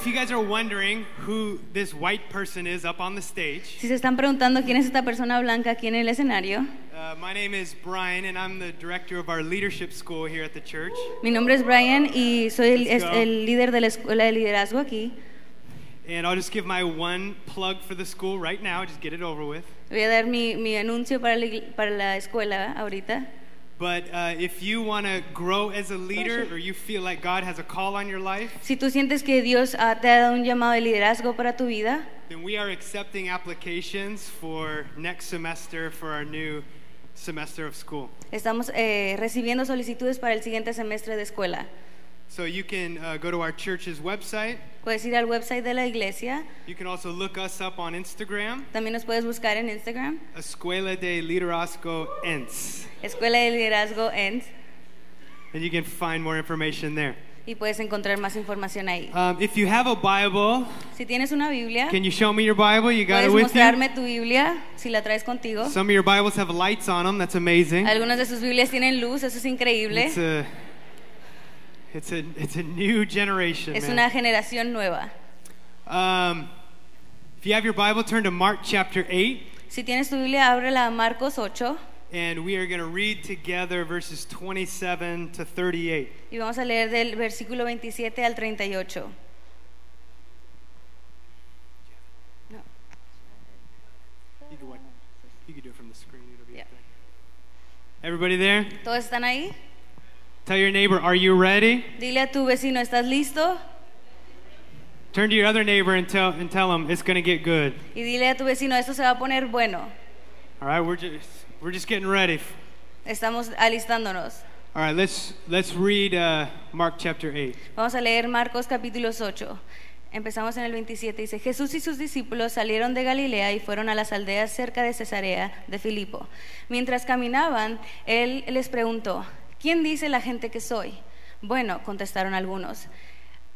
If you guys are wondering who this white person is up on the stage, Si se están preguntando quién es esta persona blanca aquí en el escenario, uh, my name is Brian, and I'm the director of our leadership school here at the church. mi nombre es Brian y soy el, Let's es- go. el líder de la escuela de liderazgo aquí. And I'll just give my one plug for the school right now, just get it over with. Voy a dar mi, mi anuncio para la, igle- para la escuela ahorita. But uh, if you want to grow as a leader or you feel like God has a call on your life, Si tú sientes que Dios ah, te ha dado un llamado de liderazgo para tu vida, then we are accepting applications for next semester for our new semester of school. estamos eh, recibiendo solicitudes para el siguiente semestre de escuela. So you can uh, go to our church's website. Puedes ir al website de la iglesia, You can also look us up on Instagram, también nos puedes buscar en Instagram, Escuela de Liderazgo ENS. Escuela de Liderazgo ENS, And you can find more information there. y puedes encontrar más información ahí. Um, if you have a Bible, Si tienes una Biblia, can you show me your Bible? You got puedes it with you? mostrarme tu Biblia si la traes contigo. Some of your Bibles have lights on them. That's amazing. Algunas de sus Biblias tienen luz, eso es increíble. It's a, it's a, it's a new generation. Es man. una generación nueva. Um, if you have your Bible, turn to Mark chapter 8, Si tienes tu Biblia, ábrela a Marcos 8 and we are going to read together verses 27 to 38. y vamos a leer del versículo 27 al 38. No. You can, what, you can do it from the screen. It'll be Yeah. Everybody there? ¿Todos están ahí? Tell your neighbor, are you ready? Dile a tu vecino, ¿estás listo? Turn to your other neighbor and tell, and tell him it's going to get good. Y dile a tu vecino, esto se va a poner bueno. All right, we're just, we're just getting ready. Estamos alistándonos. All right, let's, let's read uh, Mark chapter 8. Vamos a leer Marcos capítulo 8. Empezamos en el 27. Dice, Jesús y sus discípulos salieron de Galilea y fueron a las aldeas cerca de Cesarea de Filipo. Mientras caminaban, él les preguntó, ¿quién dice la gente que soy? Bueno, contestaron algunos.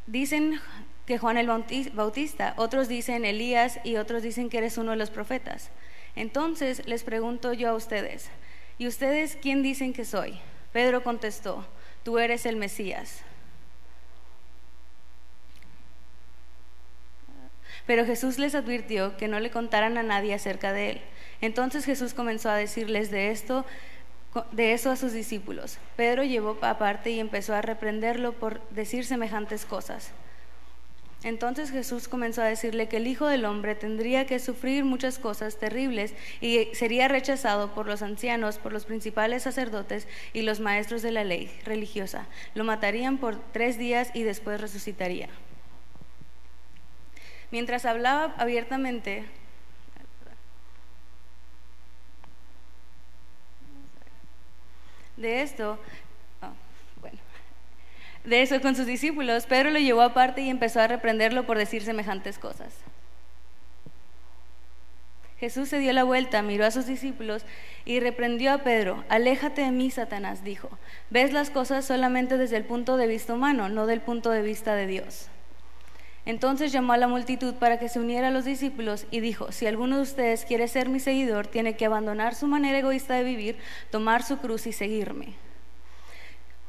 Dicen que Juan el Bauti- Bautista, otros dicen Elías y otros dicen que eres uno de los profetas. Entonces les pregunto yo a ustedes, ¿y ustedes quién dicen que soy? Pedro contestó, tú eres el Mesías. Pero Jesús les advirtió que no le contaran a nadie acerca de él. Entonces Jesús comenzó a decirles de esto de eso a sus discípulos. Pedro llevó aparte y empezó a reprenderlo por decir semejantes cosas. Entonces Jesús comenzó a decirle que el Hijo del Hombre tendría que sufrir muchas cosas terribles y sería rechazado por los ancianos, por los principales sacerdotes y los maestros de la ley religiosa. Lo matarían por tres días y después resucitaría. Mientras hablaba abiertamente, de esto, oh, bueno, de eso con sus discípulos, Pedro lo llevó aparte y empezó a reprenderlo por decir semejantes cosas. Jesús se dio la vuelta, miró a sus discípulos y reprendió a Pedro. Aléjate de mí, Satanás, dijo. Ves las cosas solamente desde el punto de vista humano, no del punto de vista de Dios. Entonces llamó a la multitud para que se uniera a los discípulos y dijo, si alguno de ustedes quiere ser mi seguidor, tiene que abandonar su manera egoísta de vivir, tomar su cruz y seguirme.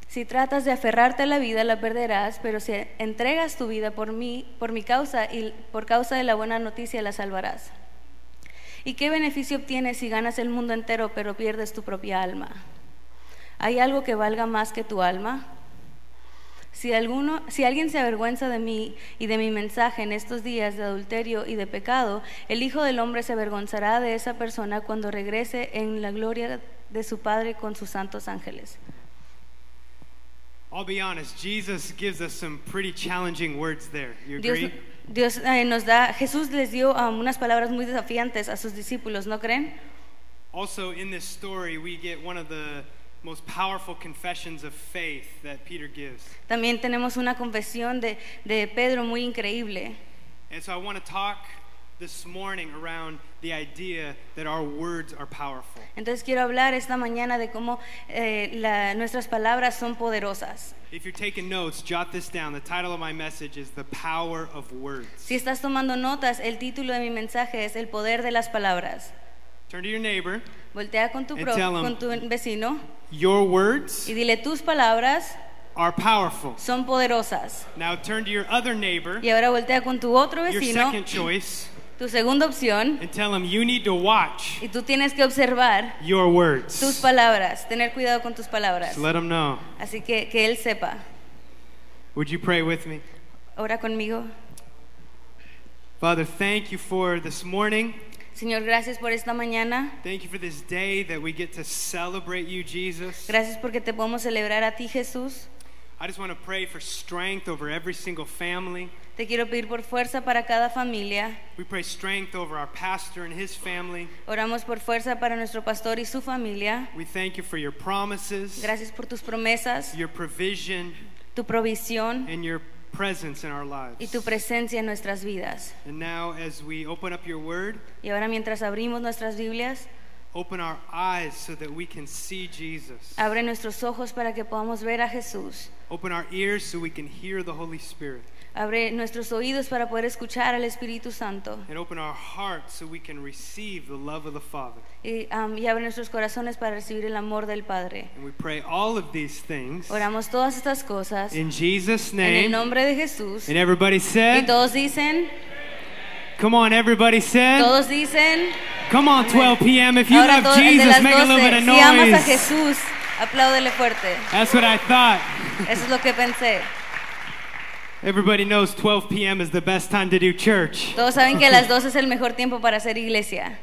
Si tratas de aferrarte a la vida, la perderás, pero si entregas tu vida por mí, por mi causa y por causa de la buena noticia, la salvarás. ¿Y qué beneficio obtienes si ganas el mundo entero pero pierdes tu propia alma? ¿Hay algo que valga más que tu alma? Si, alguno, si alguien se avergüenza de mí y de mi mensaje en estos días de adulterio y de pecado, el Hijo del Hombre se avergonzará de esa persona cuando regrese en la gloria de su Padre con sus santos ángeles. I'll be honest, Jesus gives us some pretty challenging words there. You Dios, agree? Dios, eh, nos da, Jesús les dio um, unas palabras muy desafiantes a sus discípulos, ¿no creen? Also, in this story, we get one of the most powerful confessions of faith that Peter gives. También tenemos una confesión de, de Pedro muy increíble. And so I want to talk this morning around the idea that our words are powerful. Entonces quiero hablar esta mañana de cómo eh, la- nuestras palabras son poderosas. If you're taking notes, jot this down. The title of my message is The Power of Words. Si estás tomando notas, el título de mi mensaje es El poder de las palabras. Turn to your neighbor. Voltea con tu, And pro- tell 'em- con tu vecino Your words y dile tus palabras are powerful. son poderosas. Now turn to your other neighbor, Y ahora voltea con tu otro your second choice, tu segunda opción, and tell him you need to watch y tú tienes que observar your words. tus palabras, tener cuidado con tus palabras. Just let him know. Así que que él sepa. Would you pray with me? Ora conmigo. Father, thank you for this morning. Señor, gracias por esta mañana. Thank you for this day that we get to celebrate you, Jesus. Gracias porque te podemos celebrar a ti, Jesús. I just want to pray for strength over every single family. Te quiero pedir por fuerza para cada familia. We pray strength over our pastor and his family. Oramos por fuerza para nuestro pastor y su familia. We thank you for your promises, Gracias por tus promesas, your provision, tu provisión and your presence in our lives. y tu presencia en nuestras vidas. And now, as we open up your word, Y ahora mientras abrimos nuestras Biblias, open our eyes so that we can see Jesus. abre nuestros ojos para que podamos ver a Jesús. Open our ears so we can hear the Holy Spirit. Abre nuestros oídos para poder escuchar al Espíritu Santo. And open our hearts so we can receive the love of the Father. Y, y abre nuestros corazones para recibir el amor del Padre. And we pray all of these things Oramos todas estas cosas in Jesus' en el name. nombre de Jesús. And everybody Y said, todos dicen, Come on, everybody said, todos dicen, Come on, 12 p.m. If you ahora love Jesus, make a little bit 12, of si amas a noise. Jesús, apláudele fuerte. That's what I thought. Eso es lo que pensé. Everybody knows 12 p.m. is the best time to do church. Todos saben que las 12 es el mejor tiempo para hacer iglesia.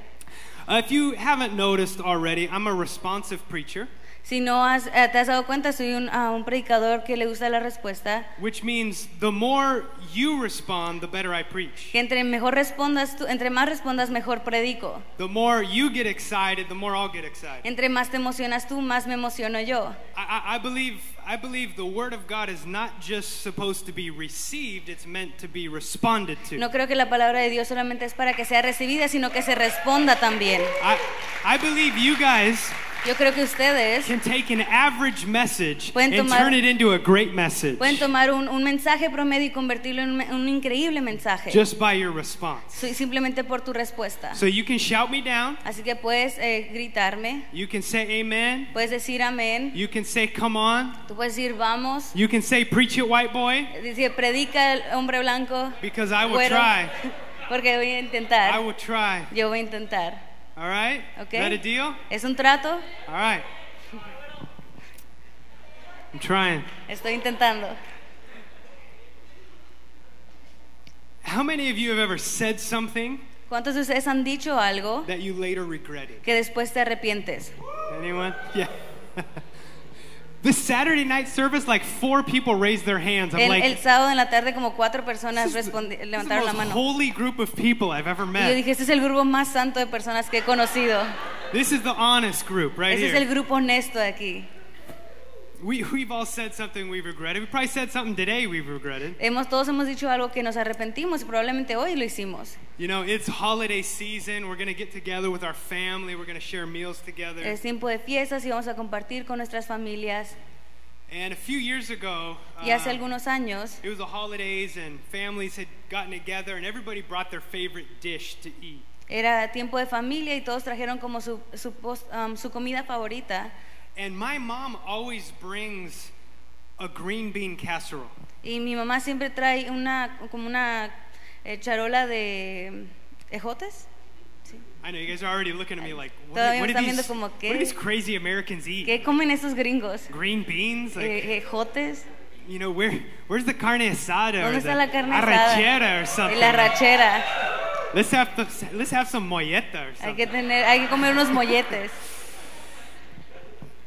Uh, if you haven't noticed already, I'm a responsive preacher, Si no has, eh, te has dado cuenta, soy un, ah, un predicador que le gusta la respuesta. which means the more you respond, the better I preach. Que entre mejor respondas tú, entre más respondas, mejor predico. The more you get excited, the more I'll get excited. Entre más te emocionas tú, más me emociono yo. I, I, I believe I believe the word of God is not just supposed to be received; it's meant to be responded to. No creo que la palabra de Dios solamente es para que sea recibida, sino que se responda también. I I believe you guys Yo creo que ustedes can take an average message Pueden and tomar- turn it into a great message pueden tomar un, un mensaje promedio y convertirlo en un, un increíble mensaje. just by your response. Soy- simplemente por tu respuesta. So you can shout me down. Así que puedes eh, gritarme, You can say amen. puedes decir amén, You can say come on. tú puedes decir vamos, You can say preach it, white boy, decir predica el hombre blanco, because I will güero, try. porque voy a I intentar, will try. yo voy a intentar. All right? ¿Ok? Is that a deal? ¿Es un trato? All right. I'm trying. Estoy intentando. How many of you have ever said something ¿Cuántos de ustedes han dicho algo that you later regretted? que después te arrepientes? Anyone? Yeah. this Saturday night service, like four people raised their hands. I'm El, like, el sábado en la tarde como cuatro personas this is the, respondi- this is the levantaron la most mano. holy group of people I've ever Y yo met. dije, este es el grupo más santo de personas que he conocido. This is the honest group right Ese es el here. grupo honesto de aquí. We, we've all said something we've regretted. We probably said something today we've regretted. Hemos, todos hemos dicho algo que nos arrepentimos y probablemente hoy lo hicimos. You know, it's holiday season. We're going to get together with our family. We're going to share meals together. Es tiempo de fiestas y vamos a compartir con nuestras familias. And a few years ago, Y hace uh, algunos años it was the holidays and families had gotten together and everybody brought their favorite dish to eat. era tiempo de familia y todos trajeron como su, su, um, su comida favorita. And my mom always brings a green bean casserole. Y mi mamá siempre trae una, como una eh, charola de ejotes. Sí. I know you guys are already looking at me like, what, what, están these, como, what do these crazy Americans eat? ¿Qué comen esos gringos? Green beans? Like, Eh, ejotes. you know, where, where's the carne asada or ¿Dónde the está la carne asada? arrachera or something? la rachera. Let's have, the, let's have some molleta or Hay que tener, hay que comer unos molletes.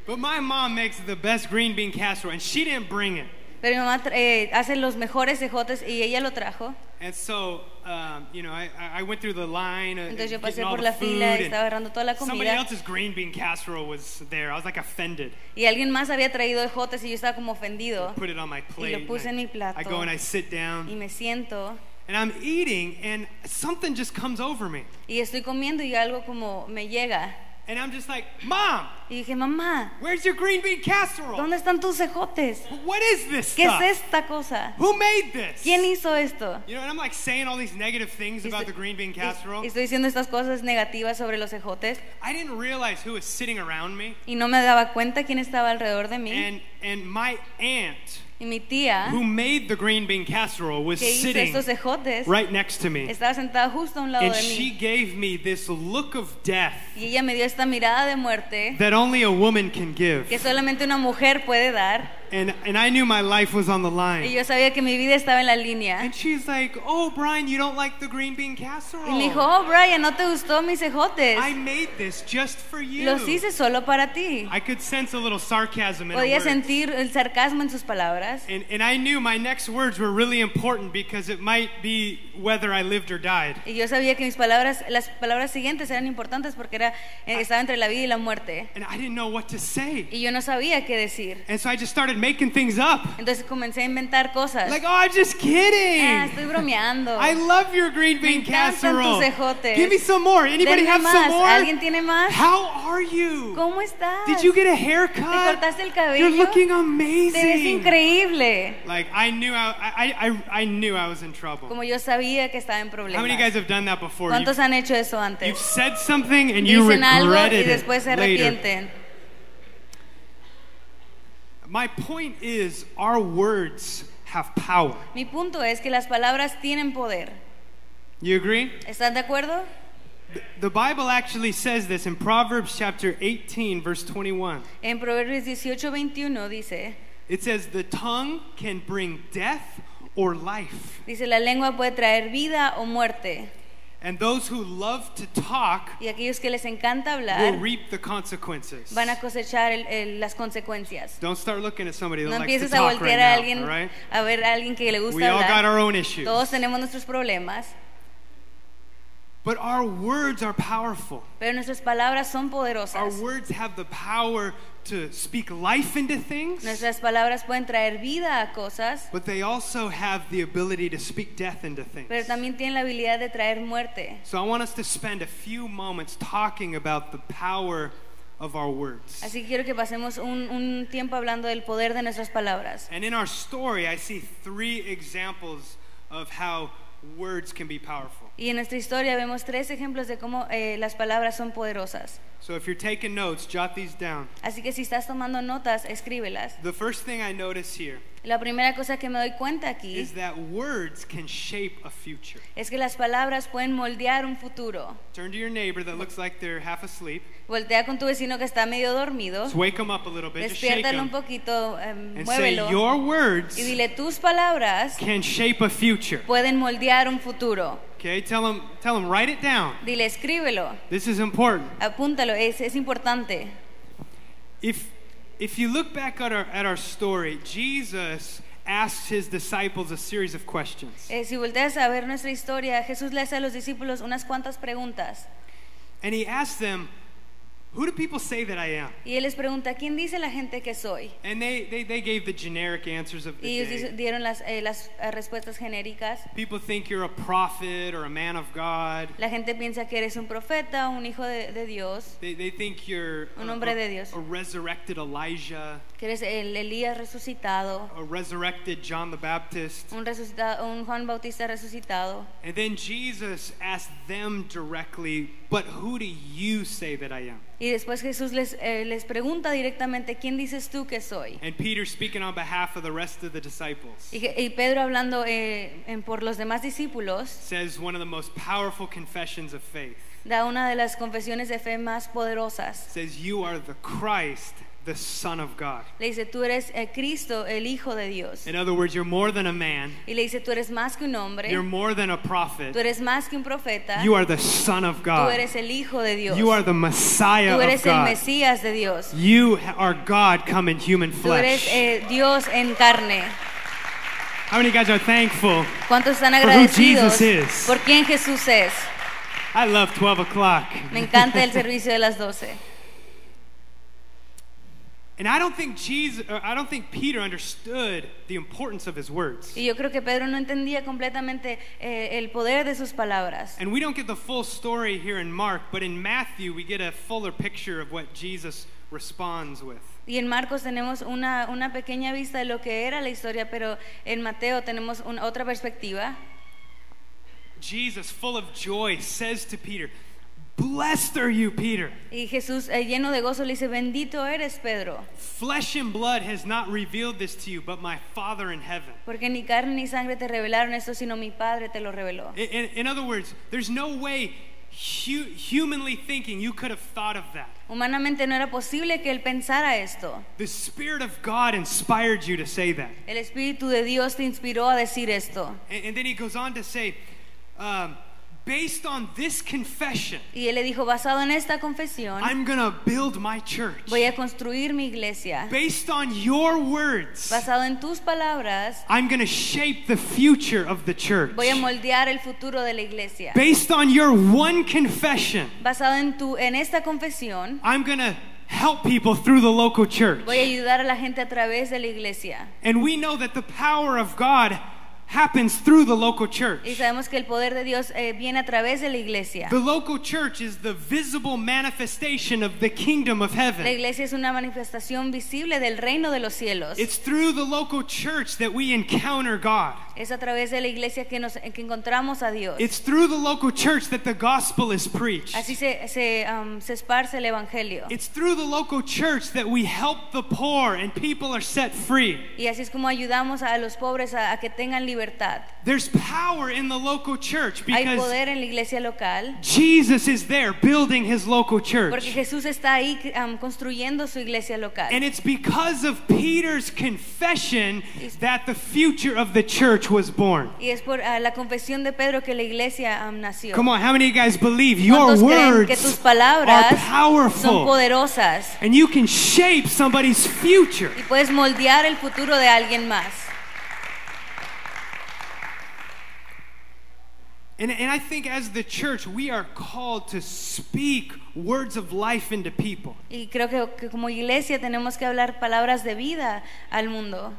But my mom makes the best green bean casserole, and she didn't bring it. Pero mi mamá eh, hace los mejores ejotes y ella lo trajo. And so, um, you know, I, I I went through the line, uh, Entonces yo pasé por la fila y estaba agarrando toda la comida. somebody else's green bean casserole was there. I was like offended. Y alguien más había traído ejotes y yo estaba como ofendido. Put it on my plate. and puse I- en mi plato. I go and I sit down. Y me siento and I'm eating, and something just comes over me. y estoy comiendo y algo como me llega. And I'm just like, Mom, Y dije, mamá, where's your green bean casserole? ¿dónde están tus cejotes? What is this ¿Qué stuff? es esta cosa? Who made this? ¿Quién hizo esto? You know, and I'm like saying all these negative things Y about the green bean y- casserole. y estoy diciendo estas cosas negativas sobre los cejotes I didn't realize who was sitting around me. y no me daba cuenta quién estaba alrededor de mí. And and my aunt, Y mi tía, who made the green bean casserole, was que hizo sitting estos cejotes, right next to me. estaba sentada justo a un lado And de she mí. gave me this look of death Y ella me dio esta mirada de muerte that only a woman can give. que solamente una mujer puede dar. And and I knew my life was on the line. Y yo sabía que mi vida estaba en la línea. And she's like, "Oh, Brian, you don't like the green bean casserole? Y me dijo, oh Brian, ¿no te gustó mis cejotes? I made this just for you." Los hice solo para ti. I could sense a little sarcasm in her Podía words. sentir el sarcasmo en sus palabras. And, and I knew my next words were really important because it might be whether I lived or died. Y yo sabía que mis palabras, las palabras siguientes eran importantes porque era, eh, estaba entre la vida y la muerte. And I didn't know what to say. Y yo no sabía qué decir. And so I just started making things up. Entonces comencé a inventar cosas. Like, oh, I'm just Ah, kidding. estoy bromeando. I love your green Me bean tus casserole. ejotes. Give me some more. Anybody Denme have más. some more? ¿Alguien tiene más? How are you? ¿Cómo estás? Did you get a ¿Te haircut? cortaste el cabello? You're looking Te ves amazing. increíble. Like I knew I, I, I, I knew I was in trouble. Como yo sabía que estaba en How many problemas. guys have done that before? ¿Cuántos You've, han hecho eso you've said something and you Dicen algo y después se later. My point is, our words have power. Mi punto es que las palabras tienen poder. You agree? ¿Están de acuerdo? The Bible actually says this in Proverbs chapter 18, verse 21. En Proverbios 18:21 dice, It says, The tongue can bring death or life, dice la lengua puede traer vida o muerte, and those who love to talk y aquellos que les encanta will hablar reap the consequences. van a cosechar el- el- las consecuencias. Don't start looking at somebody that No likes to empieces a talk right voltear a alguien right? a ver a alguien que le gusta We all got hablar. our own issues. Todos tenemos nuestros problemas, But our words are powerful. pero nuestras palabras son poderosas. Our words have the power to speak life into things, Nuestras palabras pueden traer vida a cosas, but they also have the ability to speak death into things. pero también tienen la habilidad de traer muerte. So I want us to spend a few moments talking about the power of our words. Así que quiero que pasemos un, un tiempo hablando del poder de nuestras palabras. And in our story, I see three examples of how words can be powerful. Y en nuestra historia vemos tres ejemplos de cómo eh, las palabras son poderosas. So if you're taking notes, jot these down. Así que si estás tomando notas, escríbelas. The first thing I notice here La primera cosa que me doy cuenta aquí is that words can shape a future. es que las palabras pueden moldear un futuro. Turn to your neighbor that looks like they're half asleep. Voltea con tu vecino que está medio dormido, Just wake up a little bit, just shake despiértalo un poquito, and say, muévelo Your words y dile tus palabras can shape a future. pueden moldear un futuro. Okay, tell him, tell him, write it down. Dile, escríbelo, This is important. apúntalo, es, es importante. If, if you look back at our, at our story, Jesus asks his disciples a series of questions. Eh, si volteas a ver nuestra historia, Jesús le hace a los discípulos unas cuantas preguntas. And he asks them, Who do people say that I am? Y él les pregunta, ¿quién dice la gente que soy? And they, they, they gave the generic answers of the Y ellos day. dieron las, eh, las eh, respuestas genéricas. People think you're a prophet or a man of God. La gente piensa que eres un profeta, un hijo de, de Dios, They, they think you're Un a, hombre de a- Dios. a resurrected Elijah, que eres el Elías resucitado, a resurrected John the Baptist. un, resucitado, un Juan Bautista resucitado. And then Jesus asked them directly, But who do you say that I am? Y después Jesús les, eh, les pregunta directamente, ¿quién dices tú que soy? And Peter, speaking on behalf of the rest of the disciples, Y, Pedro hablando eh, en- por los demás discípulos, says one of the most powerful confessions of faith. da una de las confesiones de fe más poderosas. Says, You are the Christ, the Son of God. Le dice, tú eres eh, Cristo, el Hijo de Dios. In other words, you're more than a man, Y le dice, tú eres más que un hombre, you're more than a tú prophet, eres más que un profeta, you are the Son of tú God. eres el Hijo de Dios, You are the Messiah tú of eres el God. Mesías de Dios, You are God come in human tú eres flesh. eh, Dios en carne. How many guys are thankful? ¿Cuántos están For who Jesus is. por quién Jesús es? I love 12 o'clock. Me encanta el servicio de las 12. And I don't think Jesus, I don't think Peter understood the importance of his words. Y yo creo que Pedro no entendía completamente eh, el poder de sus palabras. And we don't get the full story here in Mark, but in Matthew we get a fuller picture of what Jesus responds with. Y en Marcos tenemos una, una pequeña vista de lo que era la historia, pero en Mateo tenemos una, otra perspectiva. Jesus, full of joy, says to Peter, Blessed are you, Peter. Y Jesús, eh, lleno de gozo, le dice, bendito eres, Pedro, Flesh and blood has not revealed this to you, but my Father in heaven. porque ni carne ni sangre te revelaron esto, sino mi Padre te lo reveló. In, in- in other words, there's no way, hu- humanly thinking, you could have thought of that. Humanamente no era posible que él pensara esto. The Spirit of God inspired you to say that. El Espíritu de Dios te inspiró a decir esto. And, and then he goes on to say, um, based on this confession, Y él le dijo, basado en esta confesión, I'm going to build my church. voy a construir mi iglesia. Based on your words, Basado en tus palabras, I'm going to shape the future of the church. voy a moldear el futuro de la iglesia. Based on your one confession, Basado en tu en esta confesión, I'm going to help people through the local church. voy a ayudar a la gente a través de la iglesia. And we know that the power of God happens through the local church. Y sabemos que el poder de Dios eh, viene a través de la iglesia. The local church is the visible manifestation of the kingdom of La heaven. iglesia es una manifestación visible del reino de los cielos. It's through the local church that we encounter God. Es a través de la iglesia que, nos, que encontramos a Dios. It's through the local church that the gospel is preached. Así se, se, um, se esparce el evangelio. It's through the local church that we help the poor and people are set free. Y así es como ayudamos a los pobres a, a que tengan libertad. There's power in the local church Hay because poder en la iglesia local Jesus is there building his local church. porque. Jesús está ahí um, construyendo su iglesia local. And it's because of Peter's confession that the future of the church was born. Y es por ah, la confesión de Pedro que la iglesia um, nació. Come on, how many of you guys believe your ¿Cuántos creen que tus words palabras are son powerful poderosas and you can shape somebody's future? y puedes moldear el futuro de alguien más? And, and I think as the church, we are called to speak words of life into people. Y creo que, que como iglesia tenemos que hablar palabras de vida al mundo.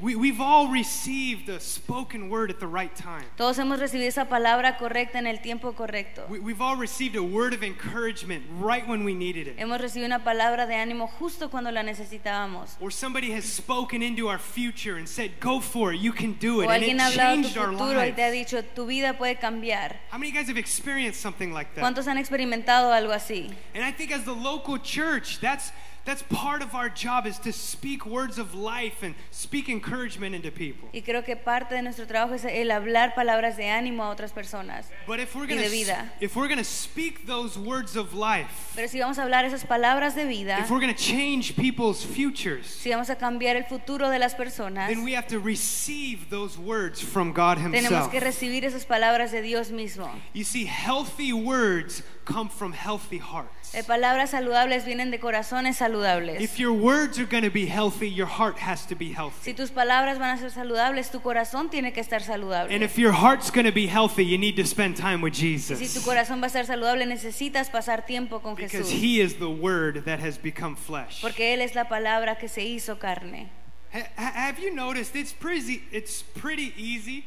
We, we've all received a spoken word at the right time. Todos hemos recibido esa palabra correcta en el tiempo correcto. We, we've all received a word of encouragement right when we needed it. Hemos recibido una palabra de ánimo justo cuando la necesitábamos. Or somebody has spoken into our future and said, Go for it, you can do it. O And alguien it ha hablado tu changed our futuro y te ha dicho, tu vida puede cambiar. How many of you guys have experienced something like that? ¿Cuántos han experimentado algo así? And I think as the local church, that's that's part of our job is to speak words of life and speak encouragement into people. Y creo que parte de nuestro trabajo es el hablar palabras de ánimo a otras personas. But if we're Y gonna de vida. if we're gonna speak those words of life, Pero si vamos a hablar esas palabras de vida, if we're gonna change people's futures, si vamos a cambiar el futuro de las personas, then we have to receive those words from God Himself. tenemos que recibir esas palabras de Dios mismo. You see, healthy words come from healthy hearts. Eh, palabras saludables vienen de corazones saludables. If your words are going to be healthy, your heart has to be healthy. Si tus palabras van a ser saludables, tu corazón tiene que estar saludable. And if your heart's going to be healthy, you need to spend time with Y si tu Jesus. corazón va a estar saludable, necesitas pasar tiempo con Because Jesús. He is the Word that has become flesh. Porque Él es la palabra que se hizo carne. Ha- ha- Have you noticed it's pretty, it's pretty easy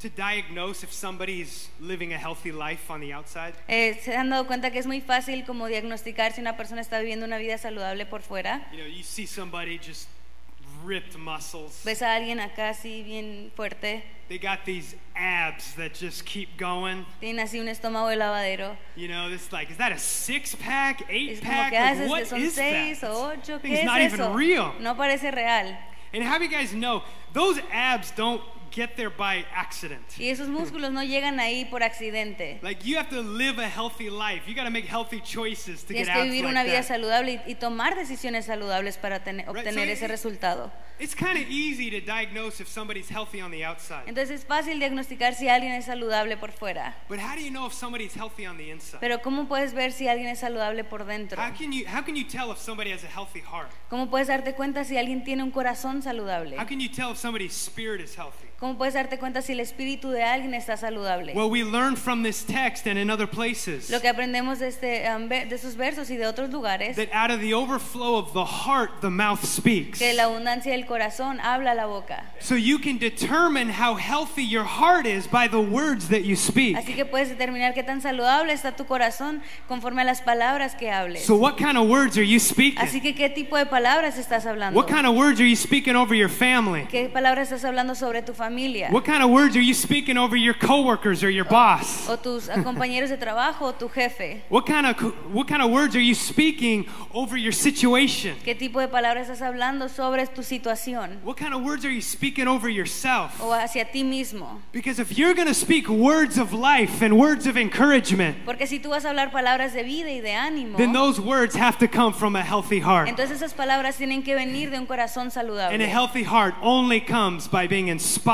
to diagnose if somebody's living a healthy life on the outside? Eh, ¿Se han dado cuenta que es muy fácil como diagnosticar si una persona está viviendo una vida saludable por fuera? You know, you see somebody just ripped muscles. Ves a alguien acá así bien fuerte, They got these abs that just keep going. tiene así un estómago de lavadero. You know, this like, is that a six pack, eight pack? Like, haces, what son is seis that? o ocho, Thing's ¿qué es not even real. No parece real. And how do you guys know those abs don't get there by accident? Y esos músculos no llegan ahí por accidente. Like you have to live a healthy life. You got to make healthy choices to Tienes get que vivir like una vida that. saludable y, y tomar decisiones saludables para Right, obtener so ese it- resultado. It's kind of easy to diagnose if somebody's healthy on the outside. Entonces es fácil diagnosticar si alguien es saludable por fuera. But how do you know if somebody's healthy on the inside? Pero ¿cómo puedes ver si alguien es saludable por dentro? How can you how can you tell if somebody has a healthy heart? ¿Cómo puedes darte cuenta si alguien tiene un corazón saludable? How can you tell if somebody's spirit is healthy? ¿Cómo puedes darte cuenta si el espíritu de alguien está saludable? Well, we learn from this text and in other places Lo que aprendemos de, este, um, de esos versos y de otros lugares, that out of the overflow of the heart, the mouth speaks. que la abundancia del corazón habla la boca. So you can determine how healthy your heart is by the words that you speak. Así que puedes determinar qué tan saludable está tu corazón conforme a las palabras que hables. So what kind of words are you speaking? Así que qué tipo de palabras estás hablando? What kind of words are you speaking over your family? ¿Qué palabras estás hablando sobre tu familia? What kind of words are you speaking over your coworkers or your boss? O tus compañeros de trabajo o tu jefe. What kind of what kind of words are you speaking over your situation? ¿Qué tipo de palabras estás hablando sobre tu situación What kind of words are you speaking over yourself? o hacia ti mismo? Because if you're going to speak words of life and words of encouragement, Porque si tú vas a hablar palabras de vida y de ánimo, then those words have to come from a healthy heart. entonces esas palabras tienen que venir de un corazón And a healthy heart only comes by being inspired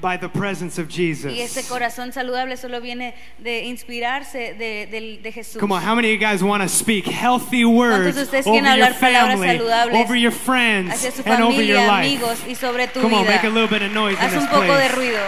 by the presence of Y ese Jesus. corazón saludable solo viene de inspirarse de, del- de Jesús. Come on, how many of you guys want to speak healthy words over your family, over your friends, hacia su and over your life? amigos y sobre tu Come on, make a little bit of noise in this un poco de place. ruido.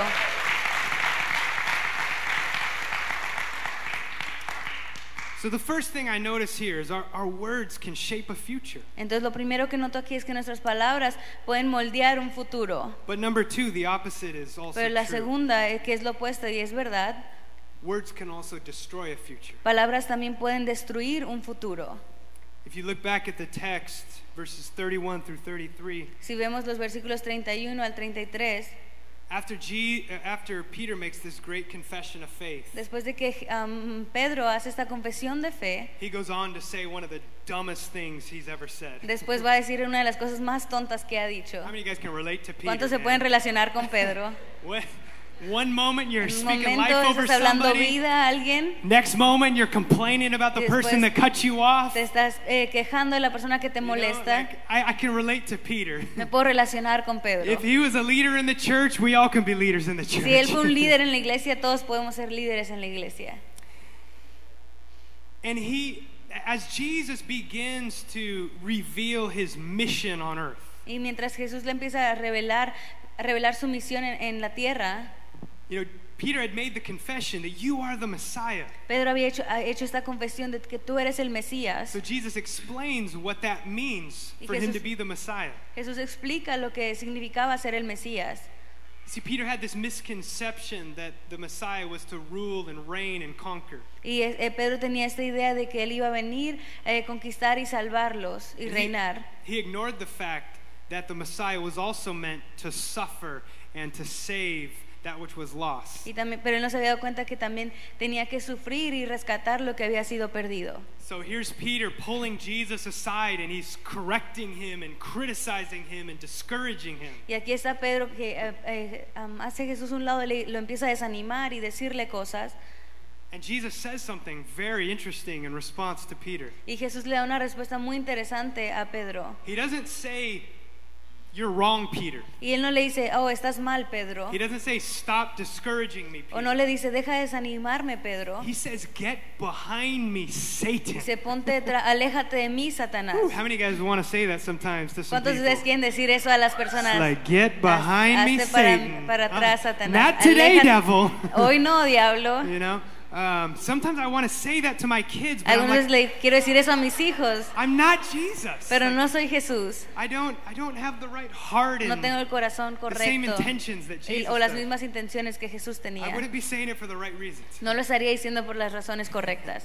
So the first thing I notice here is our, our words can shape a future. Entonces lo primero que noto aquí es que nuestras palabras pueden moldear un futuro. But number two, the opposite is also Pero la true. segunda, eh, que es lo opuesto y es verdad, Words can also destroy a future. palabras también pueden destruir un futuro. If you look back at the text, verses 31 through 33, Si vemos los versículos 31 al 33, after, G, uh, after Peter makes this great confession of faith, después de que um, Pedro hace esta confesión de fe, he goes on to say one of the dumbest things he's ever said. después va a decir una de las cosas más tontas que ha dicho. How many of you guys can relate to Peter? ¿Cuántos se man? pueden relacionar con Pedro? One moment you're En un speaking momento life over estás hablando somebody. vida a alguien, Next moment you're complaining about the person that cut you off. te estás eh, quejando de la persona que te You know, molesta. like, I, I can relate to Peter. Me puedo relacionar con Pedro. If he was a leader in the church, we all can be leaders in the church. Si él fue un líder en la iglesia, todos podemos ser líderes en la iglesia. And he, as Jesus begins to reveal his mission on earth, Y mientras Jesús le empieza a revelar, a revelar su misión en, en la tierra, you know, Peter had made the confession that you are the Messiah. Pedro había hecho, ha hecho esta confesión de que tú eres el Mesías. So Jesus explains what that means Y for him Jesús- to be the Messiah. Jesús explica lo que significaba ser el Mesías. See, Peter had this misconception that the Messiah was to rule and reign and conquer. Y eh, Pedro tenía esta idea de que él iba a venir a conquistar y salvarlos y And he- reinar. He ignored the fact that the Messiah was also meant to suffer and to save that which was lost. Y también, pero él no se había dado cuenta que también tenía que sufrir y rescatar lo que había sido perdido. So here's Peter pulling Jesus aside and he's correcting him and criticizing him and discouraging him. Y aquí está Pedro que eh, eh, am, hace Jesús un lado, le- lo empieza a desanimar y decirle cosas. And Jesus says something very interesting in response to Peter. Y Jesús le da una respuesta muy interesante a Pedro. He doesn't say, You're wrong, Peter. Y él no le dice, oh, estás mal, Pedro. He doesn't say, Stop discouraging me, O no Peter. le dice, deja de desanimarme, Pedro. He says, Get behind me, Satan. Dice, ponte, aléjate de mí, Satanás. Whew, how many guys want to say that sometimes to some ¿Cuántos de ustedes quieren decir eso a las personas? Like, get behind me, para, Satan. para Uh, atrás, Satanás. not today, devil. Hoy no, diablo. you know, um, sometimes I want to say that to my kids, but I'm, like, le quiero decir eso a mis hijos, I'm not Jesus. pero Like, no soy Jesús. I don't, I don't have the right heart No and tengo el corazón the same correcto intentions that y- Jesus o las does. mismas intenciones que Jesús I tenía. wouldn't be saying it for the right reasons. No lo estaría diciendo por las razones correctas.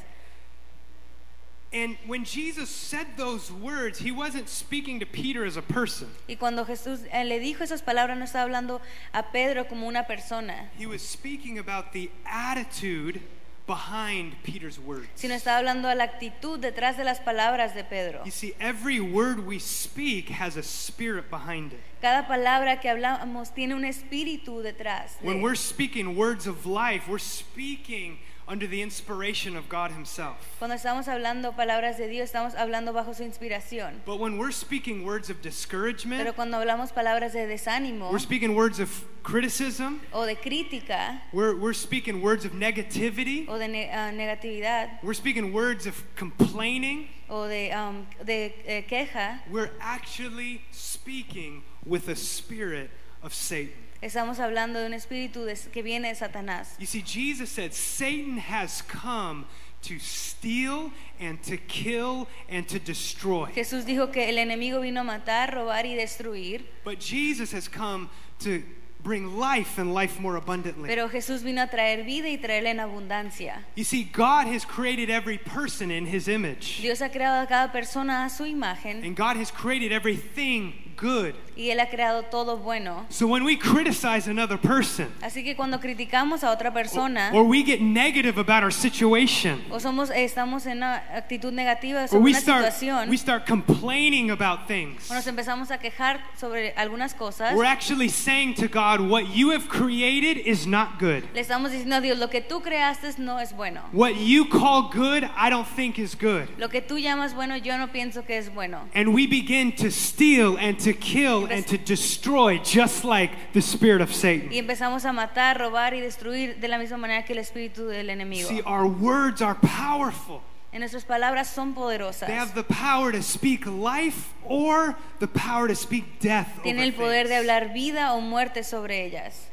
And when Jesus said those words, he wasn't speaking to Peter as a person. Y cuando Jesús eh, le dijo esas palabras, no estaba hablando a Pedro como una persona, He was speaking about the attitude behind Peter's words. sino está hablando a la actitud detrás de las palabras de Pedro. You see, every word we speak has a spirit behind it. Cada palabra que hablamos tiene un espíritu detrás. de- When we're speaking words of life, we're speaking under the inspiration of God Himself. Cuando estamos hablando palabras de Dios, estamos hablando bajo su inspiración. But when we're speaking words of discouragement, Pero cuando hablamos palabras de desánimo we're speaking words of criticism, o de crítica we're, we're speaking words of negativity, o de ne- ah, negatividad we're speaking words of complaining, o de, um, de eh, queja, we're actually speaking with a spirit of Satan. Estamos hablando de un espíritu de- que viene de Satanás. You see, Jesus said, Satan has come to steal and to kill and to destroy. Jesús dijo que el enemigo vino a matar, robar y destruir, But Jesus has come to bring life and life more abundantly. pero Jesús vino a traer vida y traerla en abundancia. You see, God has created every person in his image. Dios ha creado a cada persona a su imagen And God has created everything good. y Él ha creado todo bueno. So when we criticize another person, Así que cuando criticamos a otra persona or we get negative about our situation, o somos, estamos en una actitud negativa or sobre we una start, situación, we start complaining about things, o nos empezamos a quejar sobre algunas cosas, we're actually saying to God, what you have created is not good. le estamos diciendo a Dios, lo que tú creaste no es bueno. What you call good, I don't think is good. Lo que tú llamas bueno, yo no pienso que es bueno. And we begin to steal and to kill and to destroy just like the spirit of Satan. Y empezamos a matar, robar y destruir de la misma manera que el espíritu del enemigo. See, our words are powerful. En nuestras palabras son poderosas. They have the power to speak life or the power to speak death. Tiene over el poder de hablar vida o muerte sobre ellas.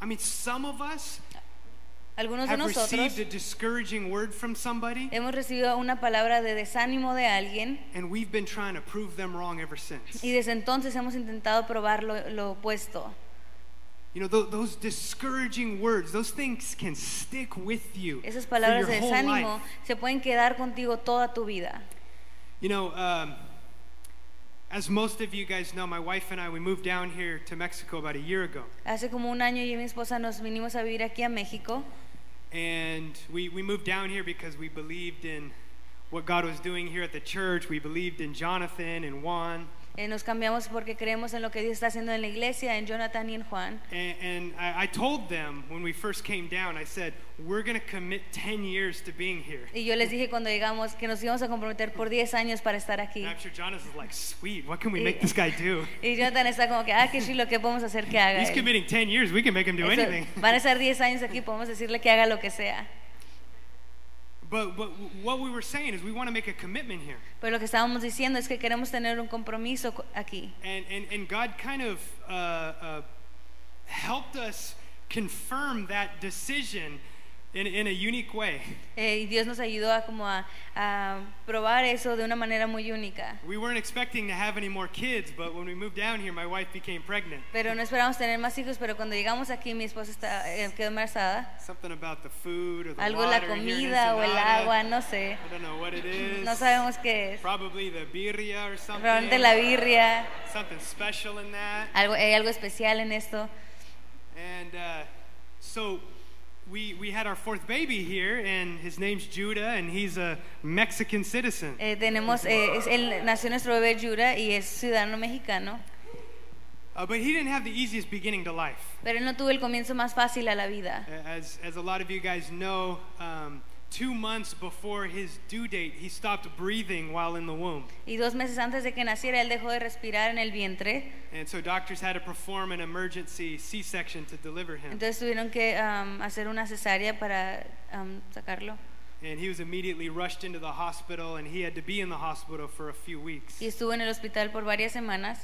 I mean, some of us Algunos de have nosotros received a discouraging word from somebody, hemos recibido una palabra de desánimo de alguien and we've been trying to prove them wrong ever since. y desde entonces hemos intentado probar lo, lo opuesto. You know, tho- those discouraging words, those things can stick with you Esas palabras de desánimo se pueden quedar contigo toda tu vida. You know, um, as most of you guys know, my wife and I, we moved down here to Mexico about a year ago. Hace como un año yo y mi esposa nos vinimos a vivir aquí a México And we, we moved down here because we believed in what God was doing here at the church. We believed in Jonathan and Juan. Eh, nos cambiamos porque creemos en lo que Dios está haciendo en la iglesia, en Jonathan y en Juan. And, and I, I told them when we first came down, I said, we're going to commit 10 years to being here. Y yo les dije cuando llegamos que nos íbamos a comprometer por 10 años para estar aquí. And I'm sure Jonathan's like, sweet, what can we Y- make this guy do? Y Jonathan está como que, ah, que sí, lo que podemos hacer que haga. He's él. committing 10 years, we can make him do Eso- anything. van a estar 10 años aquí, podemos decirle que haga lo que sea. But, but what we were saying is we want to make a commitment here. Pero lo que estábamos diciendo es que queremos tener un compromiso co- aquí. And, and, and God kind of uh, uh, helped us confirm that decision in, in a unique way. Eh, y Dios nos ayudó a como a, a probar eso de una manera muy única. We weren't expecting to have any more kids, but when we moved down here, my wife became pregnant. Pero no esperamos tener más hijos, pero cuando llegamos aquí mi esposa está, eh, quedó embarazada. Something about the food or the Algo la water in comida o el agua, no sé. I don't know what it is. No sabemos qué es. Probably the birria or something. Probablemente la birria, Something special in that. algo, hay algo especial en esto. And uh, so we, we had our fourth baby here, and his name's Judah, and he's a Mexican citizen. Eh, tenemos, eh, es- él nació nuestro bebé Yura y es ciudadano mexicano, Uh, but he didn't have the easiest beginning to life. pero él no tuvo el comienzo más fácil a la vida. As, as a lot of you guys know, um, two months before his due date, he stopped breathing while in the womb. Y dos meses antes de que naciera, él dejó de respirar en el vientre, And so doctors had to perform an emergency C section to deliver him. entonces tuvieron que am, hacer una cesárea para am, sacarlo. And he was immediately rushed into the hospital, and he had to be in the hospital for a few weeks. Y estuvo en el hospital por varias semanas.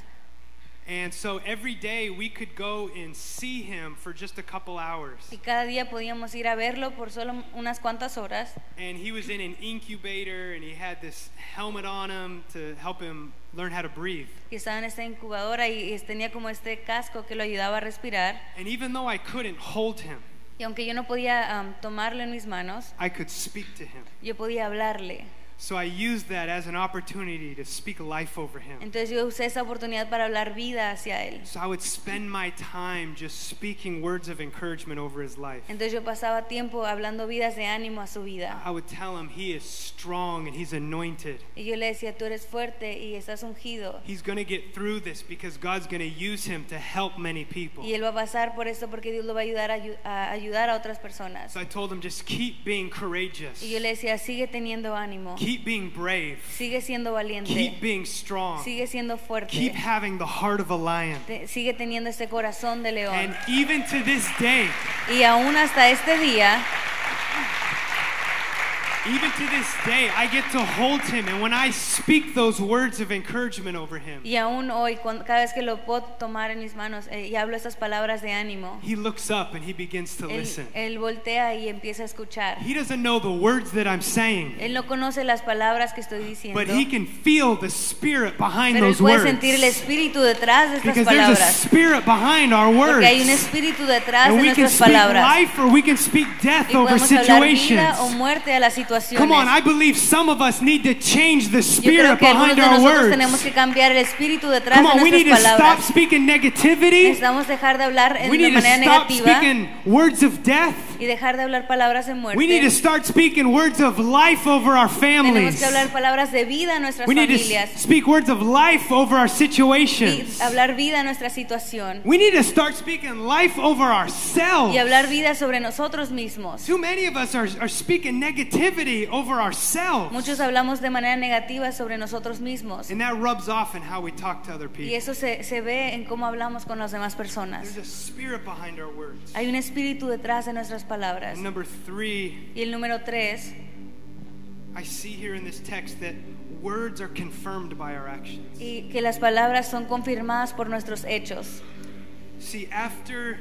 And so every day we could go and see him for just a couple hours. Y cada día podíamos ir a verlo por solo unas cuantas horas. And he was in an incubator, and he had this helmet on him to help him learn how to breathe. Y estaba en esta incubadora y, tenía como este casco que lo ayudaba a respirar. And even though I couldn't hold him, Y aunque yo no podía am, tomarlo en mis manos, I could speak to him. yo podía hablarle. So I used that as an opportunity to speak life over him. Entonces yo usé esa oportunidad para hablar vida hacia él. So I would spend my time just speaking words of encouragement over his life. Entonces yo pasaba tiempo hablando vidas de ánimo a su vida. I would tell him he is strong and he's anointed. Y yo le decía, tú eres fuerte y estás ungido. He's going to get through this because God's going to use him to help many people. Y él va a pasar por esto porque Dios lo va a ayudar a, a ayudar a otras personas. So I told him just keep being courageous. Y yo le decía, sigue teniendo ánimo, Keep being brave. sigue siendo valiente, Keep being strong. sigue siendo fuerte, Keep having the heart of a lion. te- sigue teniendo este corazón de león. And even to this day, Y aún hasta este día, even to this day, I get to hold him. And when I speak those words of encouragement over him, y aún hoy, cuando- cada vez que lo puedo tomar en mis manos eh, y hablo estas palabras de ánimo, he looks up and he begins to él, listen. él voltea y empieza a escuchar. He doesn't know the words that I'm saying, Él no conoce las palabras que estoy diciendo, but he can feel the spirit behind pero él those puede words. sentir el espíritu detrás de estas Because there's a palabras. spirit behind our Porque hay un words. espíritu detrás And de we can nuestras speak palabras. life or we can speak death Y over podemos hablar vida o situations. muerte a las situaciones. Come on, I believe some of us need to change the spirit behind our nosotros tenemos words. que cambiar el espíritu detrás Come on, de we need to stop speaking negativity. Necesitamos dejar de hablar en- We de need to stop speaking words of death. y dejar de hablar palabras de muerte. We need to start speaking words of life over our Tenemos families. que hablar palabras de vida a nuestras We need to speak words of life over our y situations. hablar vida a nuestra situación We need to start speaking life over ourselves. y hablar vida sobre nosotros mismos. Too many of us are, are speaking negativity over ourselves. Muchos hablamos de manera negativa sobre nosotros mismos And that rubs off in how we talk to other y people. eso se, se ve en cómo hablamos con las demás personas. There's a spirit behind our words. Hay un espíritu detrás de nuestras palabras. And number three, Y el número tres, I see here in this text that words are confirmed by our actions. y que las palabras son confirmadas por nuestros hechos. See, after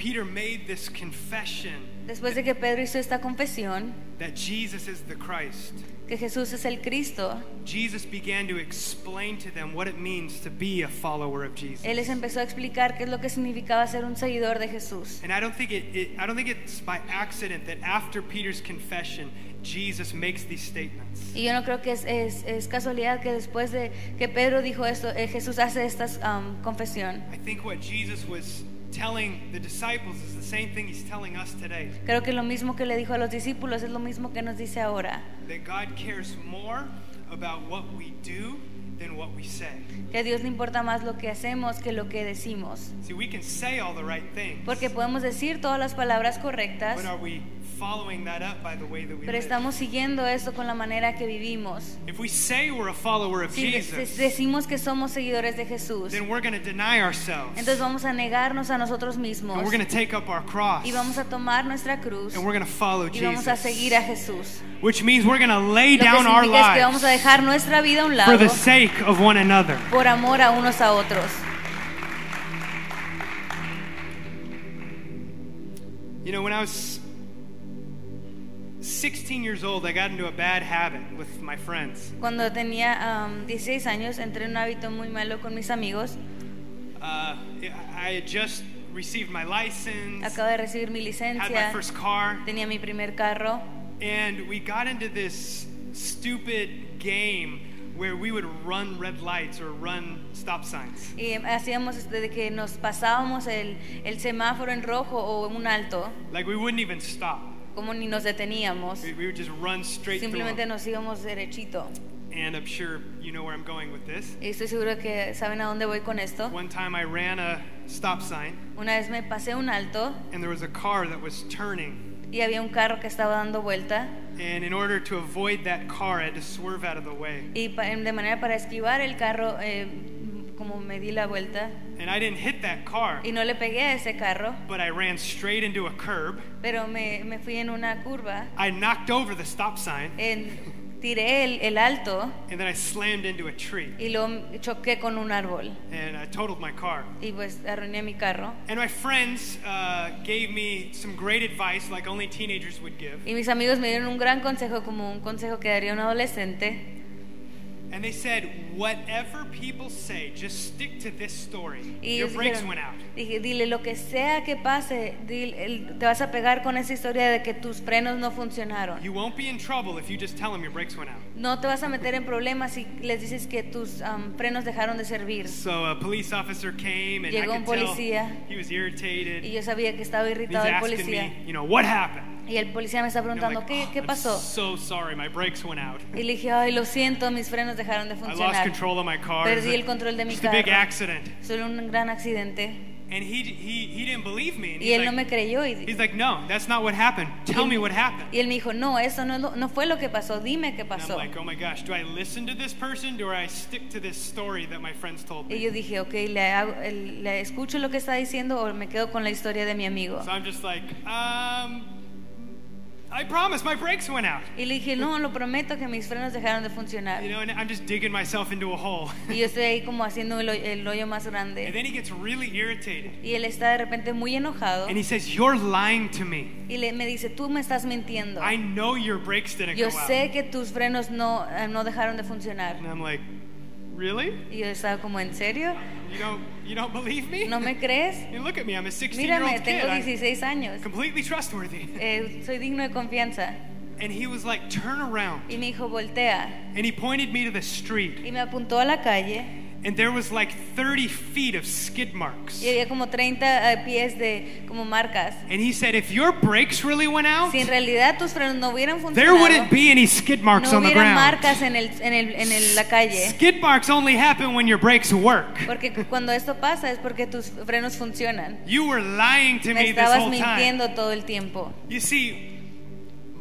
Peter made this confession Después de que Pedro hizo esta confesión, that Jesus is the Christ, que Jesús es el Cristo, Jesus began to explain to them what it means to be a follower of Jesus. Él les empezó a explicar qué es lo que significaba ser un seguidor de Jesús. And I don't think it, it I don't think it's by accident that after Peter's confession, Jesus makes these statements. Y yo no creo que es, es- es casualidad que después de que Pedro dijo esto, eh, Jesús hace esta um, confesión. I think what Jesus was telling the disciples is the same thing he's telling us today. Creo que lo mismo que le dijo a los discípulos es lo mismo que nos dice ahora. That God cares more about what we do than what we say. Que a Dios le importa más lo que hacemos que lo que decimos. See, we can say all the right things, Porque podemos decir todas las palabras correctas, but are we following that up by the way that we pero estamos siguiendo esto con la manera que vivimos. If we say we're a follower of Si Jesus, decimos que somos seguidores de Jesús, then we're going to deny ourselves. entonces vamos a negarnos a nosotros mismos And we're going to take up our cross. y vamos a tomar nuestra cruz And we're going to follow y vamos a Jesus. seguir a Jesús. Which means we're going to lay Lo que down our es que vamos a lives dejar nuestra vida a un for lado the sake of one another. por amor a unos a otros. You know, when I was 16 years old, I got into a bad habit with my friends. Cuando tenía um, 16 años entré en un hábito muy malo con mis amigos. Uh, I had just received my license, Acabo de recibir mi had my first car, tenía mi primer carro and we got into this stupid game where we would run red lights or run stop signs. y hacíamos este, de que nos pasábamos el, el semáforo en rojo o en un alto, Like we wouldn't even stop. como ni nos deteníamos, We, we would just run straight simplemente nos íbamos derechito. And I'm sure you know where I'm going with this. Y estoy seguro que saben a dónde voy con esto. One time I ran a stop sign Una vez me pasé un alto and there was a car that was turning. Y había un carro que estaba dando vuelta. And in order to avoid that car, I had to swerve out of the way. y pa- de manera para esquivar el carro, eh, como me di la vuelta. And I didn't hit that car, y no le pegué a ese carro, but I ran straight into a curb. pero me, me fui en una curva, I knocked over the stop sign. En- tiré el, el alto and then I slammed into a tree y lo choqué con un árbol and I totaled my car. y pues arruiné mi carro. And my friends uh, gave me some great advice, like only teenagers would give. Y mis amigos me dieron un gran consejo, como un consejo que daría un adolescente. And they said, whatever people say, just stick to this story. Y Your brakes went out. dije, dile lo que sea que pase, dile- te vas a pegar con esa historia de que tus frenos no funcionaron. You won't be in trouble if you just tell them your brakes went out. No te vas a meter en problemas si les dices que tus am, frenos dejaron de servir. So a police officer came and Llegó I un could tell he was irritated. Y yo sabía que estaba irritado el policía. me, you know, what happened? Y el policía me está preguntando, ¿qué, "Oh, qué pasó? so sorry, my brakes went out. Y le dije, ay, lo siento, mis frenos dejaron de I lost funcionar. control of my car. Perdí a- el control de mi just a big carro. accident. Solo un gran accidente. And he, he, he didn't believe me. And Y él no me creyó. Y, he's like, no, that's not what happened. Tell me what happened. y él me dijo, no, eso no, fue lo que pasó, dime qué And I'm pasó. like, oh my gosh, do I listen to this person? Do I stick to this story that my friends told Y yo dije, ok, le, hago- el- le escucho lo que está diciendo o me quedo con la historia de mi amigo. So I'm just like, um, I promise my brakes went out. Y le dije, no, lo prometo que mis frenos dejaron de funcionar. You know, and I'm just digging myself into a hole. Y yo estoy ahí como haciendo el, hoy- el hoyo más And grande. then he gets really irritated. Y él está de repente muy enojado And he says, You're lying to me. y le, me dice, tú me estás mintiendo. I know your brakes didn't Yo go out. sé que tus frenos no, eh, no dejaron de funcionar. And I'm like, Really? Y yo estaba como, ¿en serio? You you don't believe me? ¿No me crees? And look at me, I'm a 16 year Mírame, old kid. tengo I'm 16 años. completely trustworthy. Eh, soy digno de confianza. And he was like, Turn around. Y me dijo, voltea. And he pointed me to the street. Y me apuntó a la calle. And there was like 30 feet of skid marks. Y había como 30 eh, pies de como marcas. And he said, If your brakes really went out, Si en realidad tus frenos no hubieran there wouldn't be any skid marks no on the ground. marcas en, el, en, el, en el- la calle. Skid marks only happen when your brakes work. Porque cuando esto pasa es porque tus frenos funcionan. You were lying to Me me this estabas whole time. mintiendo todo el tiempo. You see,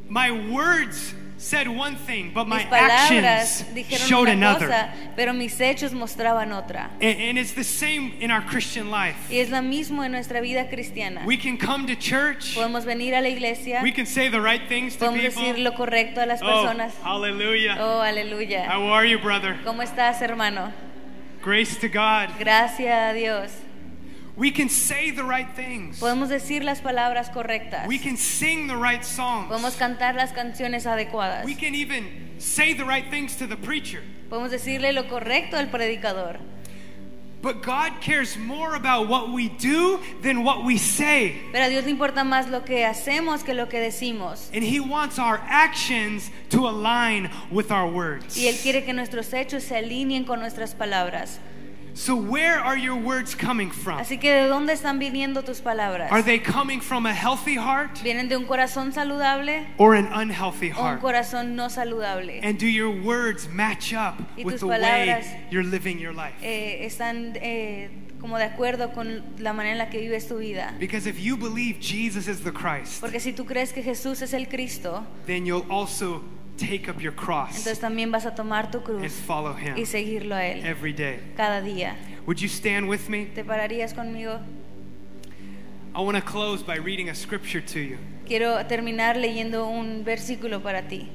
my words said one thing, but my Mis palabras actions dijeron showed una another. cosa, pero mis hechos mostraban otra. And, and it's the same in our Christian life. Y es lo mismo en nuestra vida cristiana. We can come to church, Podemos venir a la iglesia, we can say the right things to podemos decir people. lo correcto a las Oh, hallelujah. Oh, aleluya. How are you, brother? ¿Cómo estás, hermano? Grace to God. Gracias a Dios. We can say the right things. Podemos decir las palabras correctas. We can sing the right songs. Podemos cantar las canciones adecuadas. We can even say the right things to the preacher. Podemos decirle lo correcto al predicador. But God cares more about what we do than what we say. Pero a Dios le importa más lo que hacemos que lo que decimos. And He wants our actions to align with our words. Y Él quiere que nuestros hechos se alineen con nuestras palabras. So, where are your words coming from? Así que ¿de dónde están viniendo tus palabras? Are they coming from a healthy heart ¿Vienen de un corazón saludable or an unhealthy o un heart? corazón no saludable? And do your words match up Y with tus the way you're living your life? Eh, están eh, como de acuerdo con la manera en la que vives tu vida. Because if you believe Jesus is the Christ, Porque si tú crees que Jesús es el Cristo, then you'll also take up your cross entonces también vas a tomar tu and cruz follow Him y seguirlo a Él every day. cada día. Would you stand with me? ¿Te pararías conmigo? I want to close by reading a scripture to you. Quiero terminar leyendo un versículo para ti.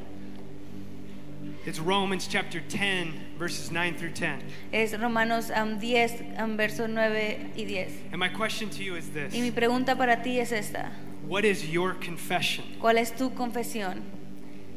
It's Romans chapter 10, verses 9 through 10. Es Romanos am, 10, am, versos 9 y 10. And my question to you is Y mi this pregunta para ti es esta. What is your confession? ¿Cuál es tu confesión?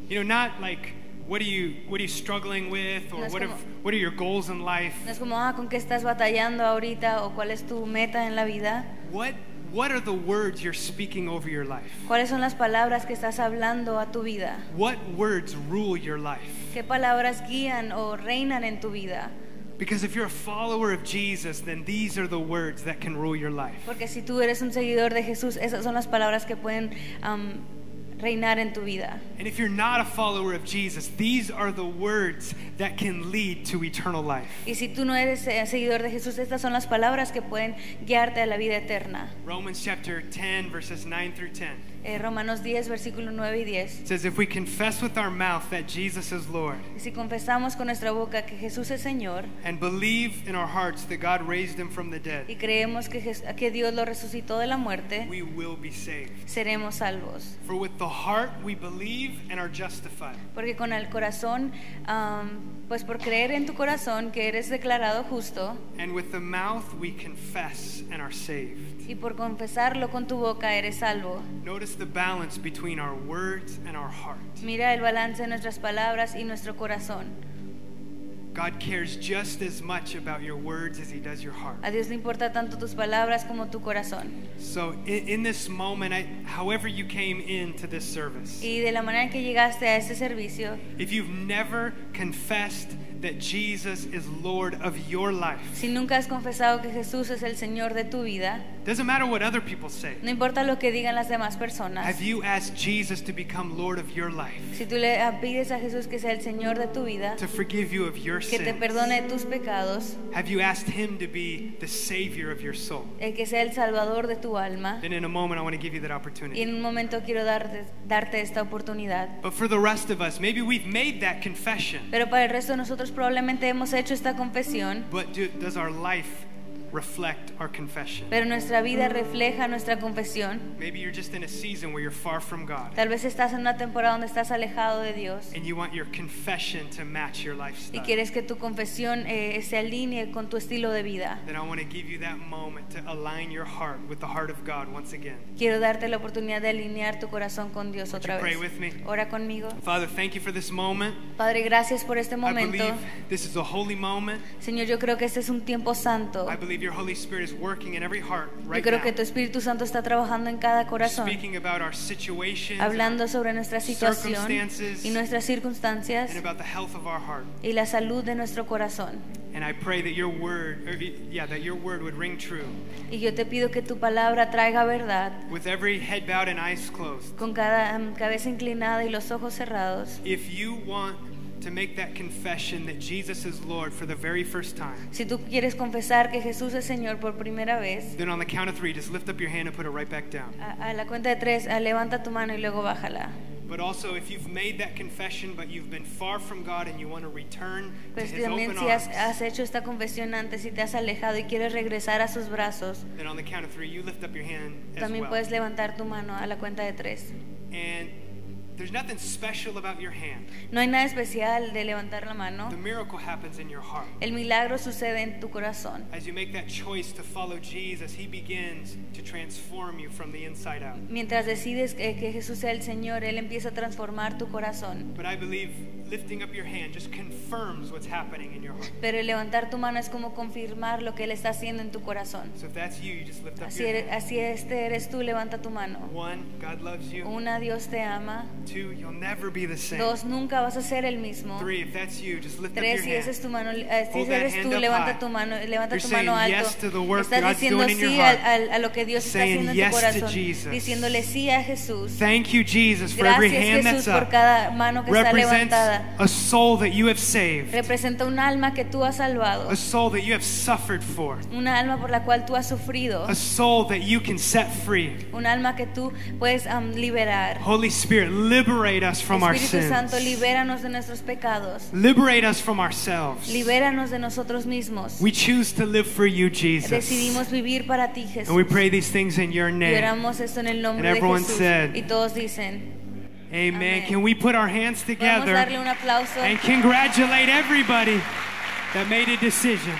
You know, not like what are you what are you struggling with or No what are, como- what are your goals in life? No es como, ah, ¿con qué estás batallando ahorita? ¿O cuál es tu meta en la vida? What what are the words you're speaking over your life? ¿Cuáles son las palabras que estás hablando a tu vida? What words rule your life? ¿Qué palabras guían o reinan en tu vida? Because if you're a follower of Jesus, then these are the words that can rule your life. Porque si tú eres un seguidor de Jesús, esas son las palabras que pueden am, reinar en tu vida. And if you're not a follower of Jesus, these are the words that can lead to eternal life. Y si tú no eres eh, seguidor de Jesús, estas son las palabras que pueden guiarte a la vida eterna. Romans chapter 10, verses 9 through 10. Eh, Romanos 10, versículo 9 y 10. It says, If we confess with our mouth that Jesus is Lord Y si confesamos con nuestra boca que Jesús es Señor and believe in our hearts that God raised him from the dead, y creemos que, Jes- que Dios lo resucitó de la muerte, we will be saved. seremos salvos. For with the heart we believe and are justified. Porque con el corazón, am, pues por creer en tu corazón que eres declarado justo And with the mouth we confess and are saved. y por confesarlo con tu boca eres salvo. Notice the balance between our words and our heart. Mira el balance de nuestras palabras y nuestro corazón. God cares just as much about your words as he does your heart. A Dios le importa tanto tus palabras como tu corazón. So, in, in this moment, I, however you came into this service, Y de la manera en que llegaste a este servicio, if you've never confessed that Jesus is Lord of your life, si nunca has confesado que Jesús es el Señor de tu vida, doesn't matter what other people say. no importa lo que digan las demás personas, Have you asked Jesus to become Lord of your life, si tú le ah, pides a Jesús que sea el Señor de tu vida, to forgive you of your que te sins? perdone tus pecados, Have you asked Him to be the Savior of your soul? el que sea el Salvador de tu alma, Then, in a moment, I want to give you that opportunity. y en un momento quiero darte, darte esta oportunidad. But for the rest of us, maybe we've made that confession, Pero para el resto de nosotros probablemente hemos hecho esta confesión, but do, does our life reflect our confession? pero nuestra vida refleja nuestra confesión. Maybe you're just in a season where you're far from God Tal vez estás en una temporada donde estás alejado de Dios and you want your confession to match your y lifestyle. quieres que tu confesión eh, se alinee con tu estilo de vida. Then I want to give you that moment to align your heart with the heart of God once again. Quiero darte la oportunidad de alinear tu corazón con Dios Would otra you pray vez. with me? Ora conmigo. Father, thank you for this moment. Padre, gracias por este I momento. believe this is a holy moment. Señor, yo creo que este es un tiempo santo. I believe yo creo que tu Espíritu Santo está trabajando en cada corazón, hablando sobre nuestra situación y nuestras circunstancias y la salud de nuestro corazón. Y yo te pido que tu palabra traiga verdad. With every head bowed and eyes closed. Con cada um, cabeza inclinada y los ojos cerrados. If you want to make that confession that Jesus is Lord for the very first time, Si tú quieres confesar que Jesús es Señor por primera vez, then on the count of three, just lift up your hand and put it right back down. a, a la cuenta de tres, ah, levanta tu mano y luego bájala. But also, if you've made that confession, but you've been far from God and you want to return to Pues His también open si has, arms, has hecho esta confesión antes y te has alejado y quieres regresar a sus brazos, then on the count of three, you lift up your hand as también well. puedes levantar tu mano a la cuenta de tres. And there's nothing special about your hand. No hay nada especial de levantar la mano. The miracle happens in your heart. El milagro sucede en tu corazón. As you make that choice to follow Jesus, He begins to transform you from the inside out. Mientras decides que, Jesús sea el Señor, Él empieza a transformar tu corazón. But I believe pero levantar tu mano es como confirmar lo que Él está haciendo en tu corazón. así, eres, así este eres tú, levanta tu mano. Una, Dios te ama. Dos, nunca vas a ser el mismo. Tres, si esa es tu mano, eh, si eres tú, levanta tu mano, eh, levanta tu mano alto. Estás diciendo sí a, a, a lo que Dios está haciendo en tu corazón. Diciéndole sí a Jesús. Gracias Jesús por cada mano que está levantada. A soul that you have saved, Representa un alma que tú has salvado, a soul that you have suffered for, una alma por la cual tú has sufrido, a soul that you can set free. un alma que tú puedes am, liberar. Holy Spirit, liberate us from our Espíritu Santo, sins. libéranos de nuestros pecados. Liberate us from ourselves. Libéranos de nosotros mismos. We choose to live for you, Jesus. Decidimos vivir para ti, Jesús. And we pray these things in your Y name. oramos esto en el nombre And de everyone Jesús. said, y todos dicen, Amen. Amen. Can we put our hands together and congratulate everybody that made a decision?